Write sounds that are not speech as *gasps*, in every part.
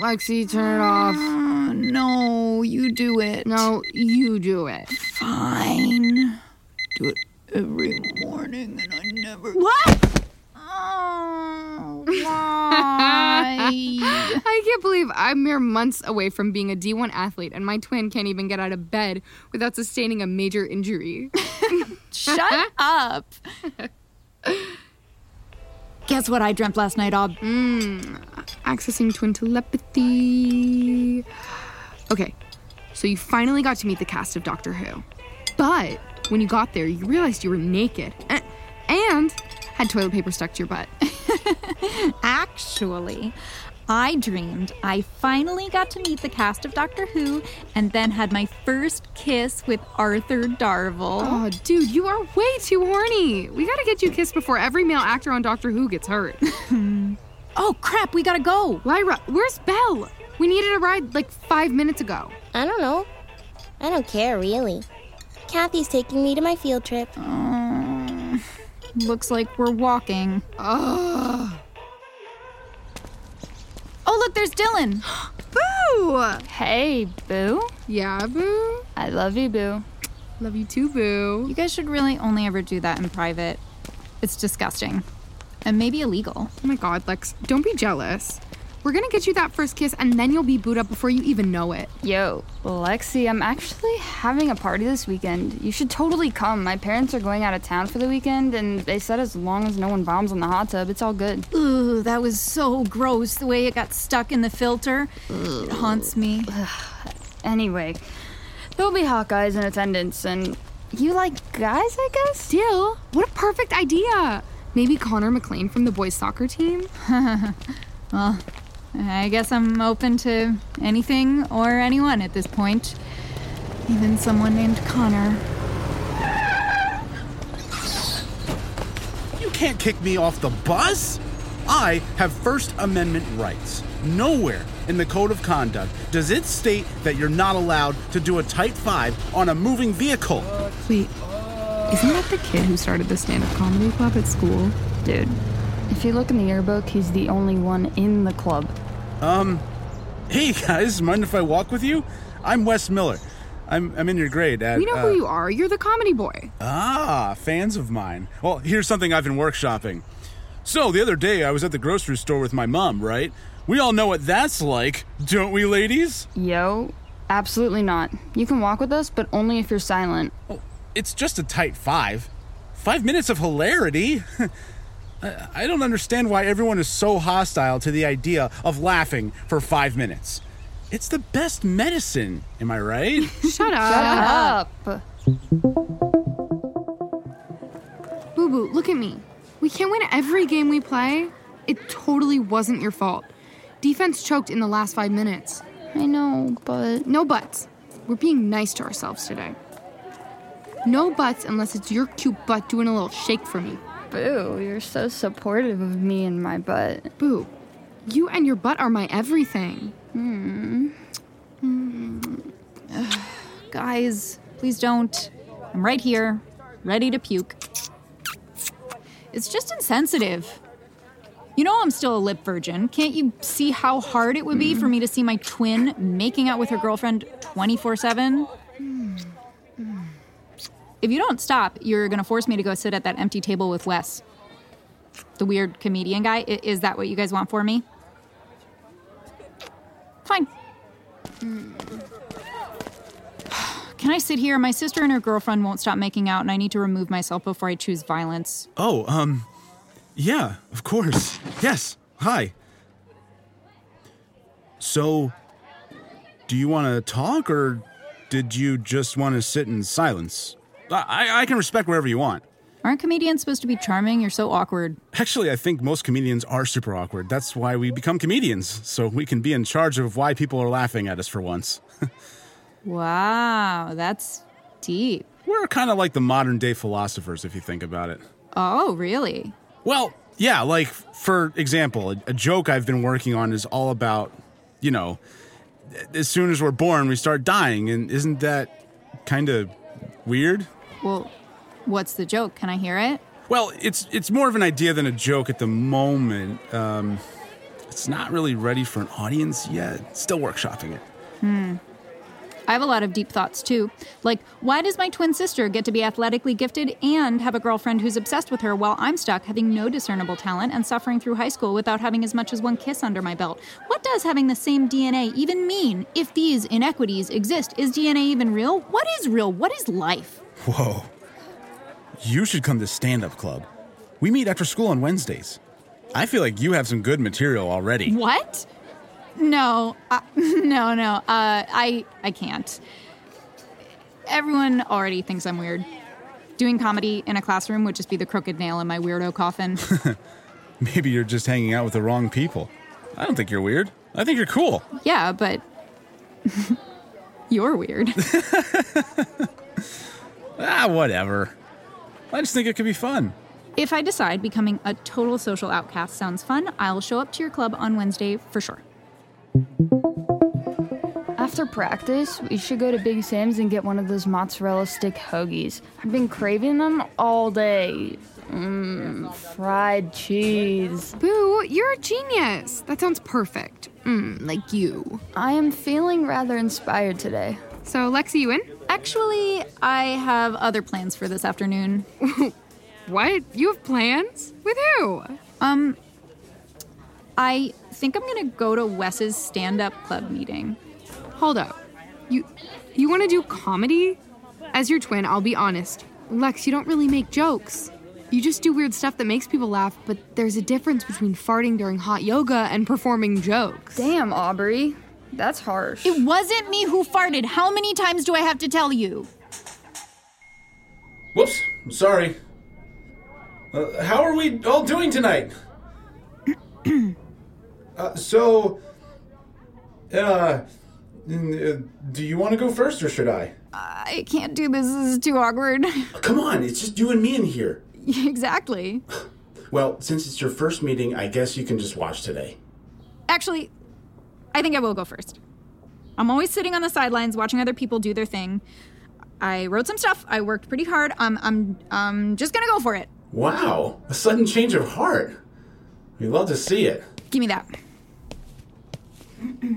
Lexi, turn it off. Uh, no, you do it. No, you do it. Fine. Do it every morning and I never. What? Oh, *laughs* why? I can't believe I'm mere months away from being a D1 athlete and my twin can't even get out of bed without sustaining a major injury. *laughs* Shut up. *laughs* Guess what I dreamt last night, Ob? Mm, accessing twin telepathy. Okay, so you finally got to meet the cast of Doctor Who. But when you got there, you realized you were naked and, and had toilet paper stuck to your butt. *laughs* Actually, I dreamed I finally got to meet the cast of Doctor Who and then had my first kiss with Arthur Darvill. Oh, dude, you are way too horny. We gotta get you kissed before every male actor on Doctor Who gets hurt. *laughs* oh, crap, we gotta go. Lyra, where's Belle? We needed a ride like five minutes ago. I don't know. I don't care, really. Kathy's taking me to my field trip. Uh, looks like we're walking. Ugh. Oh, look, there's Dylan. *gasps* Boo! Hey, Boo. Yeah, Boo? I love you, Boo. Love you too, Boo. You guys should really only ever do that in private. It's disgusting. And maybe illegal. Oh my god, Lex, don't be jealous. We're gonna get you that first kiss and then you'll be booed up before you even know it. Yo, Lexi, I'm actually having a party this weekend. You should totally come. My parents are going out of town for the weekend, and they said as long as no one bombs in the hot tub, it's all good. Ooh, that was so gross the way it got stuck in the filter. It haunts me. *sighs* anyway, there'll be hot guys in attendance, and you like guys, I guess? Dill, what a perfect idea! Maybe Connor McLean from the boys' soccer team? *laughs* well, I guess I'm open to anything or anyone at this point. Even someone named Connor. You can't kick me off the bus! I have First Amendment rights. Nowhere in the Code of Conduct does it state that you're not allowed to do a Type 5 on a moving vehicle. Wait, isn't that the kid who started the stand up comedy club at school? Dude, if you look in the yearbook, he's the only one in the club. Um, hey guys, mind if I walk with you? I'm Wes Miller. I'm, I'm in your grade at. We know uh, who you are. You're the comedy boy. Ah, fans of mine. Well, here's something I've been workshopping. So, the other day I was at the grocery store with my mom, right? We all know what that's like, don't we, ladies? Yo, absolutely not. You can walk with us, but only if you're silent. Oh, it's just a tight five. Five minutes of hilarity. *laughs* I don't understand why everyone is so hostile to the idea of laughing for five minutes. It's the best medicine, am I right? *laughs* Shut up. Shut up. Boo Boo, look at me. We can't win every game we play. It totally wasn't your fault. Defense choked in the last five minutes. I know, but. No buts. We're being nice to ourselves today. No buts unless it's your cute butt doing a little shake for me. Boo, you're so supportive of me and my butt. Boo, you and your butt are my everything. Hmm. Mm. *sighs* Guys, please don't. I'm right here, ready to puke. It's just insensitive. You know I'm still a lip virgin. Can't you see how hard it would be for me to see my twin making out with her girlfriend 24 7? If you don't stop, you're gonna force me to go sit at that empty table with Wes. The weird comedian guy. I- Is that what you guys want for me? Fine. *sighs* Can I sit here? My sister and her girlfriend won't stop making out, and I need to remove myself before I choose violence. Oh, um, yeah, of course. Yes, hi. So, do you want to talk or did you just want to sit in silence? I, I can respect wherever you want. Aren't comedians supposed to be charming? You're so awkward. Actually, I think most comedians are super awkward. That's why we become comedians, so we can be in charge of why people are laughing at us for once. *laughs* Wow, that's deep. We're kind of like the modern day philosophers, if you think about it. Oh, really? Well, yeah, like, for example, a, a joke I've been working on is all about, you know, as soon as we're born, we start dying, and isn't that kind of weird? Well, what's the joke? Can I hear it? Well, it's it's more of an idea than a joke at the moment. Um, it's not really ready for an audience yet. Still workshopping it. Hmm. I have a lot of deep thoughts too. Like, why does my twin sister get to be athletically gifted and have a girlfriend who's obsessed with her while I'm stuck having no discernible talent and suffering through high school without having as much as one kiss under my belt? What does having the same DNA even mean? If these inequities exist, is DNA even real? What is real? What is life? Whoa. You should come to stand up club. We meet after school on Wednesdays. I feel like you have some good material already. What? No, uh, *laughs* no, no. Uh, I I can't. Everyone already thinks I'm weird. Doing comedy in a classroom would just be the crooked nail in my weirdo coffin. *laughs* Maybe you're just hanging out with the wrong people. I don't think you're weird. I think you're cool. yeah, but *laughs* you're weird. Ah, whatever. I just think it could be fun. if I decide becoming a total social outcast sounds fun, I'll show up to your club on Wednesday for sure. After practice, we should go to Big Sam's and get one of those mozzarella stick hoagies. I've been craving them all day. Mmm, fried cheese. Boo, you're a genius. That sounds perfect. Mm, like you. I am feeling rather inspired today. So, Lexi, you in? Actually, I have other plans for this afternoon. *laughs* What? You have plans? With who? Um, I think I'm gonna go to Wes's stand-up club meeting. Hold up. You you want to do comedy? As your twin, I'll be honest. Lex, you don't really make jokes. You just do weird stuff that makes people laugh, but there's a difference between farting during hot yoga and performing jokes. Damn, Aubrey. That's harsh. It wasn't me who farted. How many times do I have to tell you? Whoops. I'm sorry. Uh, how are we all doing tonight? *clears throat* uh, so, uh, uh, do you want to go first or should I? I can't do this. This is too awkward. *laughs* Come on, it's just you and me in here. *laughs* exactly. Well, since it's your first meeting, I guess you can just watch today. Actually, I think I will go first. I'm always sitting on the sidelines watching other people do their thing. I wrote some stuff. I worked pretty hard. I'm I'm I'm just gonna go for it. Wow, a sudden change of heart. We love to see it. Give me that. *clears throat*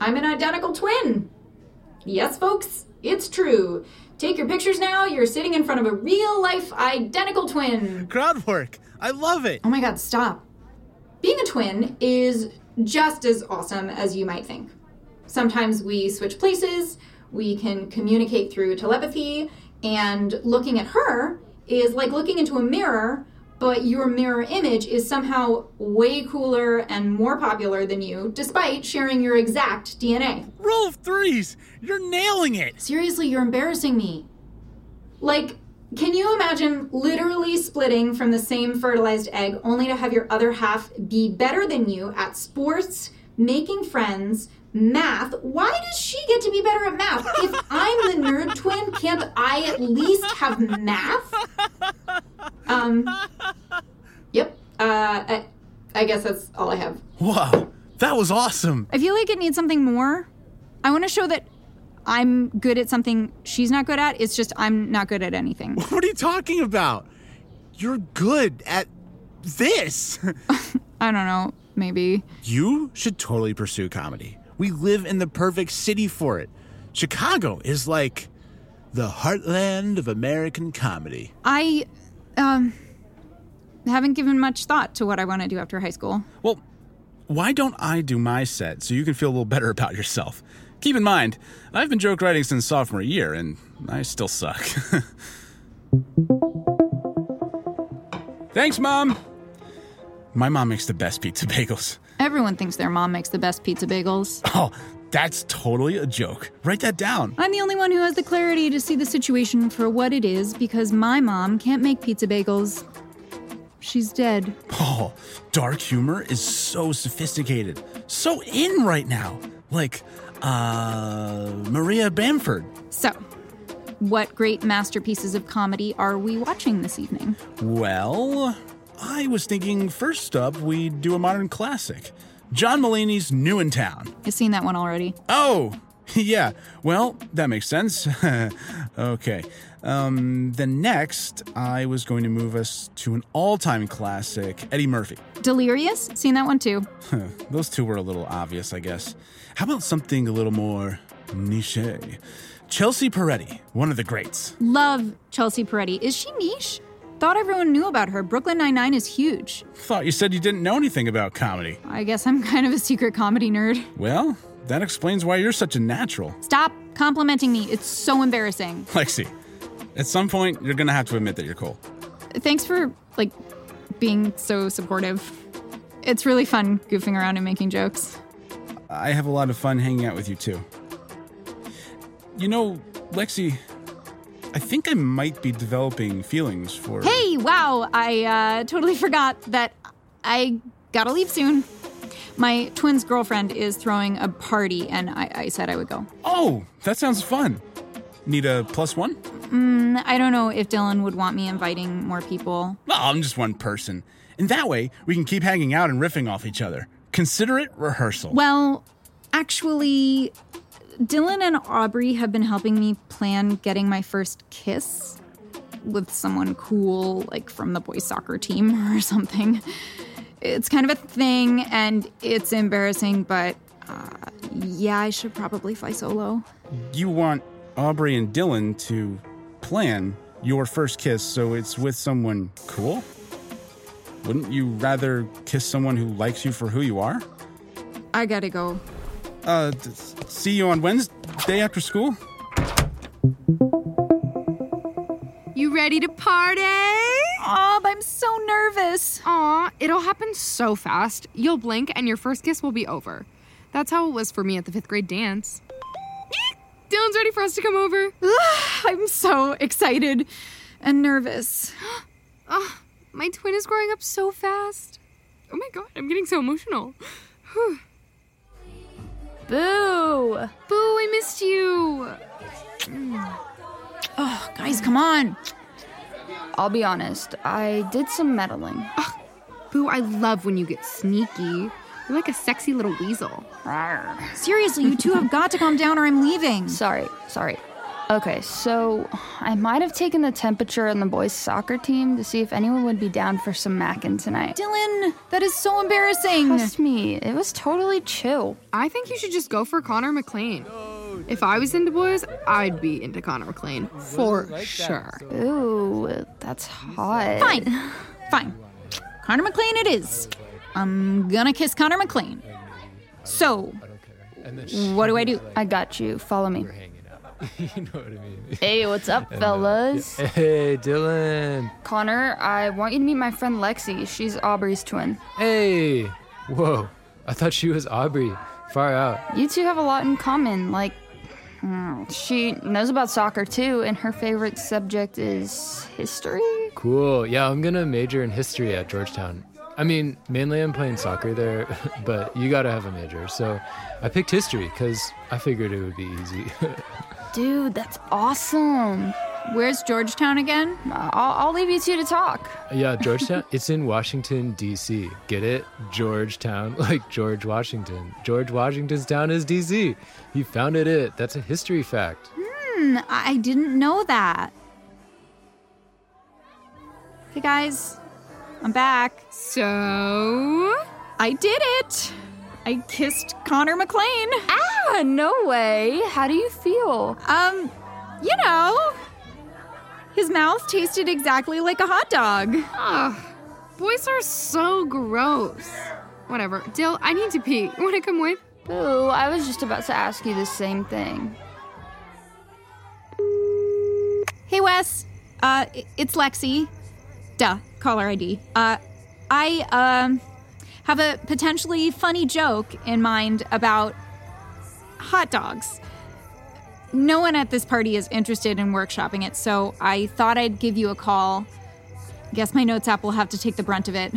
I'm an identical twin. Yes, folks, it's true. Take your pictures now. You're sitting in front of a real life identical twin. Crowd work. I love it. Oh my god, stop. Being a twin is just as awesome as you might think. Sometimes we switch places, we can communicate through telepathy, and looking at her is like looking into a mirror, but your mirror image is somehow way cooler and more popular than you, despite sharing your exact DNA. Rule of threes. You're nailing it. Seriously, you're embarrassing me. Like, can you imagine literally splitting from the same fertilized egg only to have your other half be better than you at sports, making friends, math? Why does she get to be better at math? If I'm the nerd twin, can't I at least have math? Um, yep. Uh, I, I guess that's all I have. Wow, that was awesome. I feel like it needs something more. I want to show that I'm good at something she's not good at. It's just I'm not good at anything. *laughs* What are you talking about? You're good at this. *laughs* I don't know, maybe. you should totally pursue comedy. We live in the perfect city for it. Chicago is like the heartland of American comedy. I um haven't given much thought to what I want to do after high school. Well, why don't I do my set so you can feel a little better about yourself? Keep in mind, I've been joke writing since sophomore year, and I still suck. *laughs* Thanks, Mom. My mom makes the best pizza bagels. Everyone thinks their mom makes the best pizza bagels. Oh, That's totally a joke. Write that down. I'm the only one who has the clarity to see the situation for what it is because my mom can't make pizza bagels. She's dead. Oh, dark humor is so sophisticated, so in right now. Like, uh, Maria Bamford. So, what great masterpieces of comedy are we watching this evening? Well, I was thinking first up we'd do a modern classic John Mulaney's New in Town. You've seen that one already. Oh, *laughs* yeah. Well, that makes sense. *laughs* okay. Um, then next, I was going to move us to an all time classic, Eddie Murphy. Delirious? Seen that one too. Those two were a little obvious, I guess. How about something a little more niche? Chelsea Peretti, one of the greats. Love Chelsea Peretti. Is she niche? Thought everyone knew about her. Brooklyn Nine-Nine is huge. Thought you said you didn't know anything about comedy. I guess I'm *laughs* kind of a secret comedy nerd. Well, that explains why you're such a natural. Stop complimenting me. It's so embarrassing. *laughs* Lexi, at some point, you're gonna have to admit that you're cool. Thanks for, like, being so supportive. It's really fun goofing around and making jokes. I have a lot of fun hanging out with you too. You know, Lexi, I think I might be developing feelings for. Hey, wow, I uh, totally forgot that I gotta leave soon. My twin's girlfriend is throwing a party, and I, I said I would go. Oh, that sounds fun. Need a plus one? Mm, I don't know if Dylan would want me inviting more people. Well, I'm just one person. And that way, we can keep hanging out and riffing off each other. Consider it rehearsal. Well, actually, Dylan and Aubrey have been helping me plan getting my first kiss with someone cool, like from the boys' soccer team *laughs* or something. It's kind of a thing, and it's embarrassing, but uh, yeah, I should probably fly solo. You want Aubrey and Dylan to plan your first kiss so it's with someone cool? Wouldn't you rather kiss someone who likes you for who you are? I gotta go. Uh, t- see you on Wednesday after school? You ready to party? Oh, I'm so nervous. Aw, it'll happen so fast. You'll blink and your first kiss will be over. That's how it was for me at the fifth grade dance. Dylan's ready for us to come over. *sighs* I'm so excited and nervous. *gasps* Ah, my twin is growing up so fast. Oh my god, I'm getting so emotional. Whew. *sighs* Boo! Boo, I missed you. Oh, guys, come on. I'll be honest, I did some meddling. *sighs* Boo, I love when you get sneaky. You're like a sexy little weasel. Seriously, you two have got to calm down or I'm leaving. *laughs* Sorry, sorry. Okay, so I might have taken the temperature on the boys' soccer team to see if anyone would be down for some mackin' tonight. Dylan, that is so embarrassing. Trust me, it was totally chill. I think you should just go for Connor McLean. If I was into boys, I'd be into Connor McLean for sure. Ooh, that's hot. Fine, fine. Connor McLean it is. I'm gonna kiss Connor McLean. So, what do I do? I got you. Follow me. *laughs* you know what I mean? Hey, what's up, fellas? Hey, Dylan. Connor, I want you to meet my friend Lexi. She's Aubrey's twin. Hey. Whoa. I thought she was Aubrey. Far out. You two have a lot in common. Like, hmm, she knows about soccer too, and her favorite subject is history. Cool. Yeah, I'm gonna major in history at Georgetown. I mean, mainly I'm playing soccer there, *laughs* but you gotta have a major. So I picked history because I figured it would be easy. *laughs* Dude, that's awesome. Where's Georgetown again? I'll, I'll leave you two to talk. yeah, *laughs* Georgetown. It's in Washington, D.C. Get it? Georgetown, like George Washington. George Washington's town is D.C. He founded it. That's a history fact. Hmm, I didn't know that. Hey guys, I'm back. So, I did it. I kissed Connor McLean. Ah, no way. How do you feel? Um, you know, his mouth tasted exactly like a hot dog. ugh, boys are so gross. Whatever. Dill, I need to pee. *laughs* Want to come with? Boo, I was just about to ask you the same thing. Hey Wes, uh, it's Lexi. Duh, caller ID. Uh, I um have a potentially funny joke in mind about hot dogs. No one at this party is interested in workshopping it, so I thought I'd give you a call. Guess my notes app will have to take the brunt of it.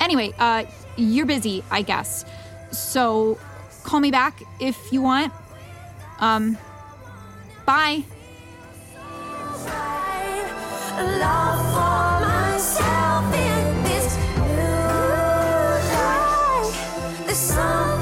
Anyway, uh, you're busy, I guess. So call me back if you want. Um, bye. From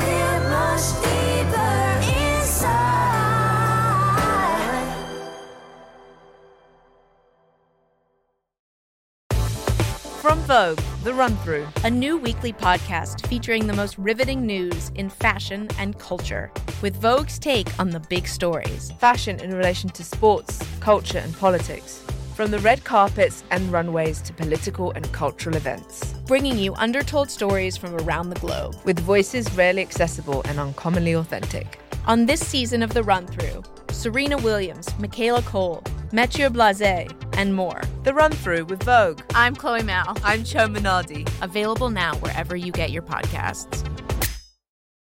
Vogue, The Run Through, a new weekly podcast featuring the most riveting news in fashion and culture, with Vogue's take on the big stories. Fashion in relation to sports, culture, and politics. From the red carpets and runways to political and cultural events. Bringing you undertold stories from around the globe. With voices rarely accessible and uncommonly authentic. On this season of The Run Through, Serena Williams, Michaela Coel, Matthieu Blazy, and more. The Run Through with Vogue. I'm Chloe Malle. I'm Chioma Nnadi. Available now wherever you get your podcasts.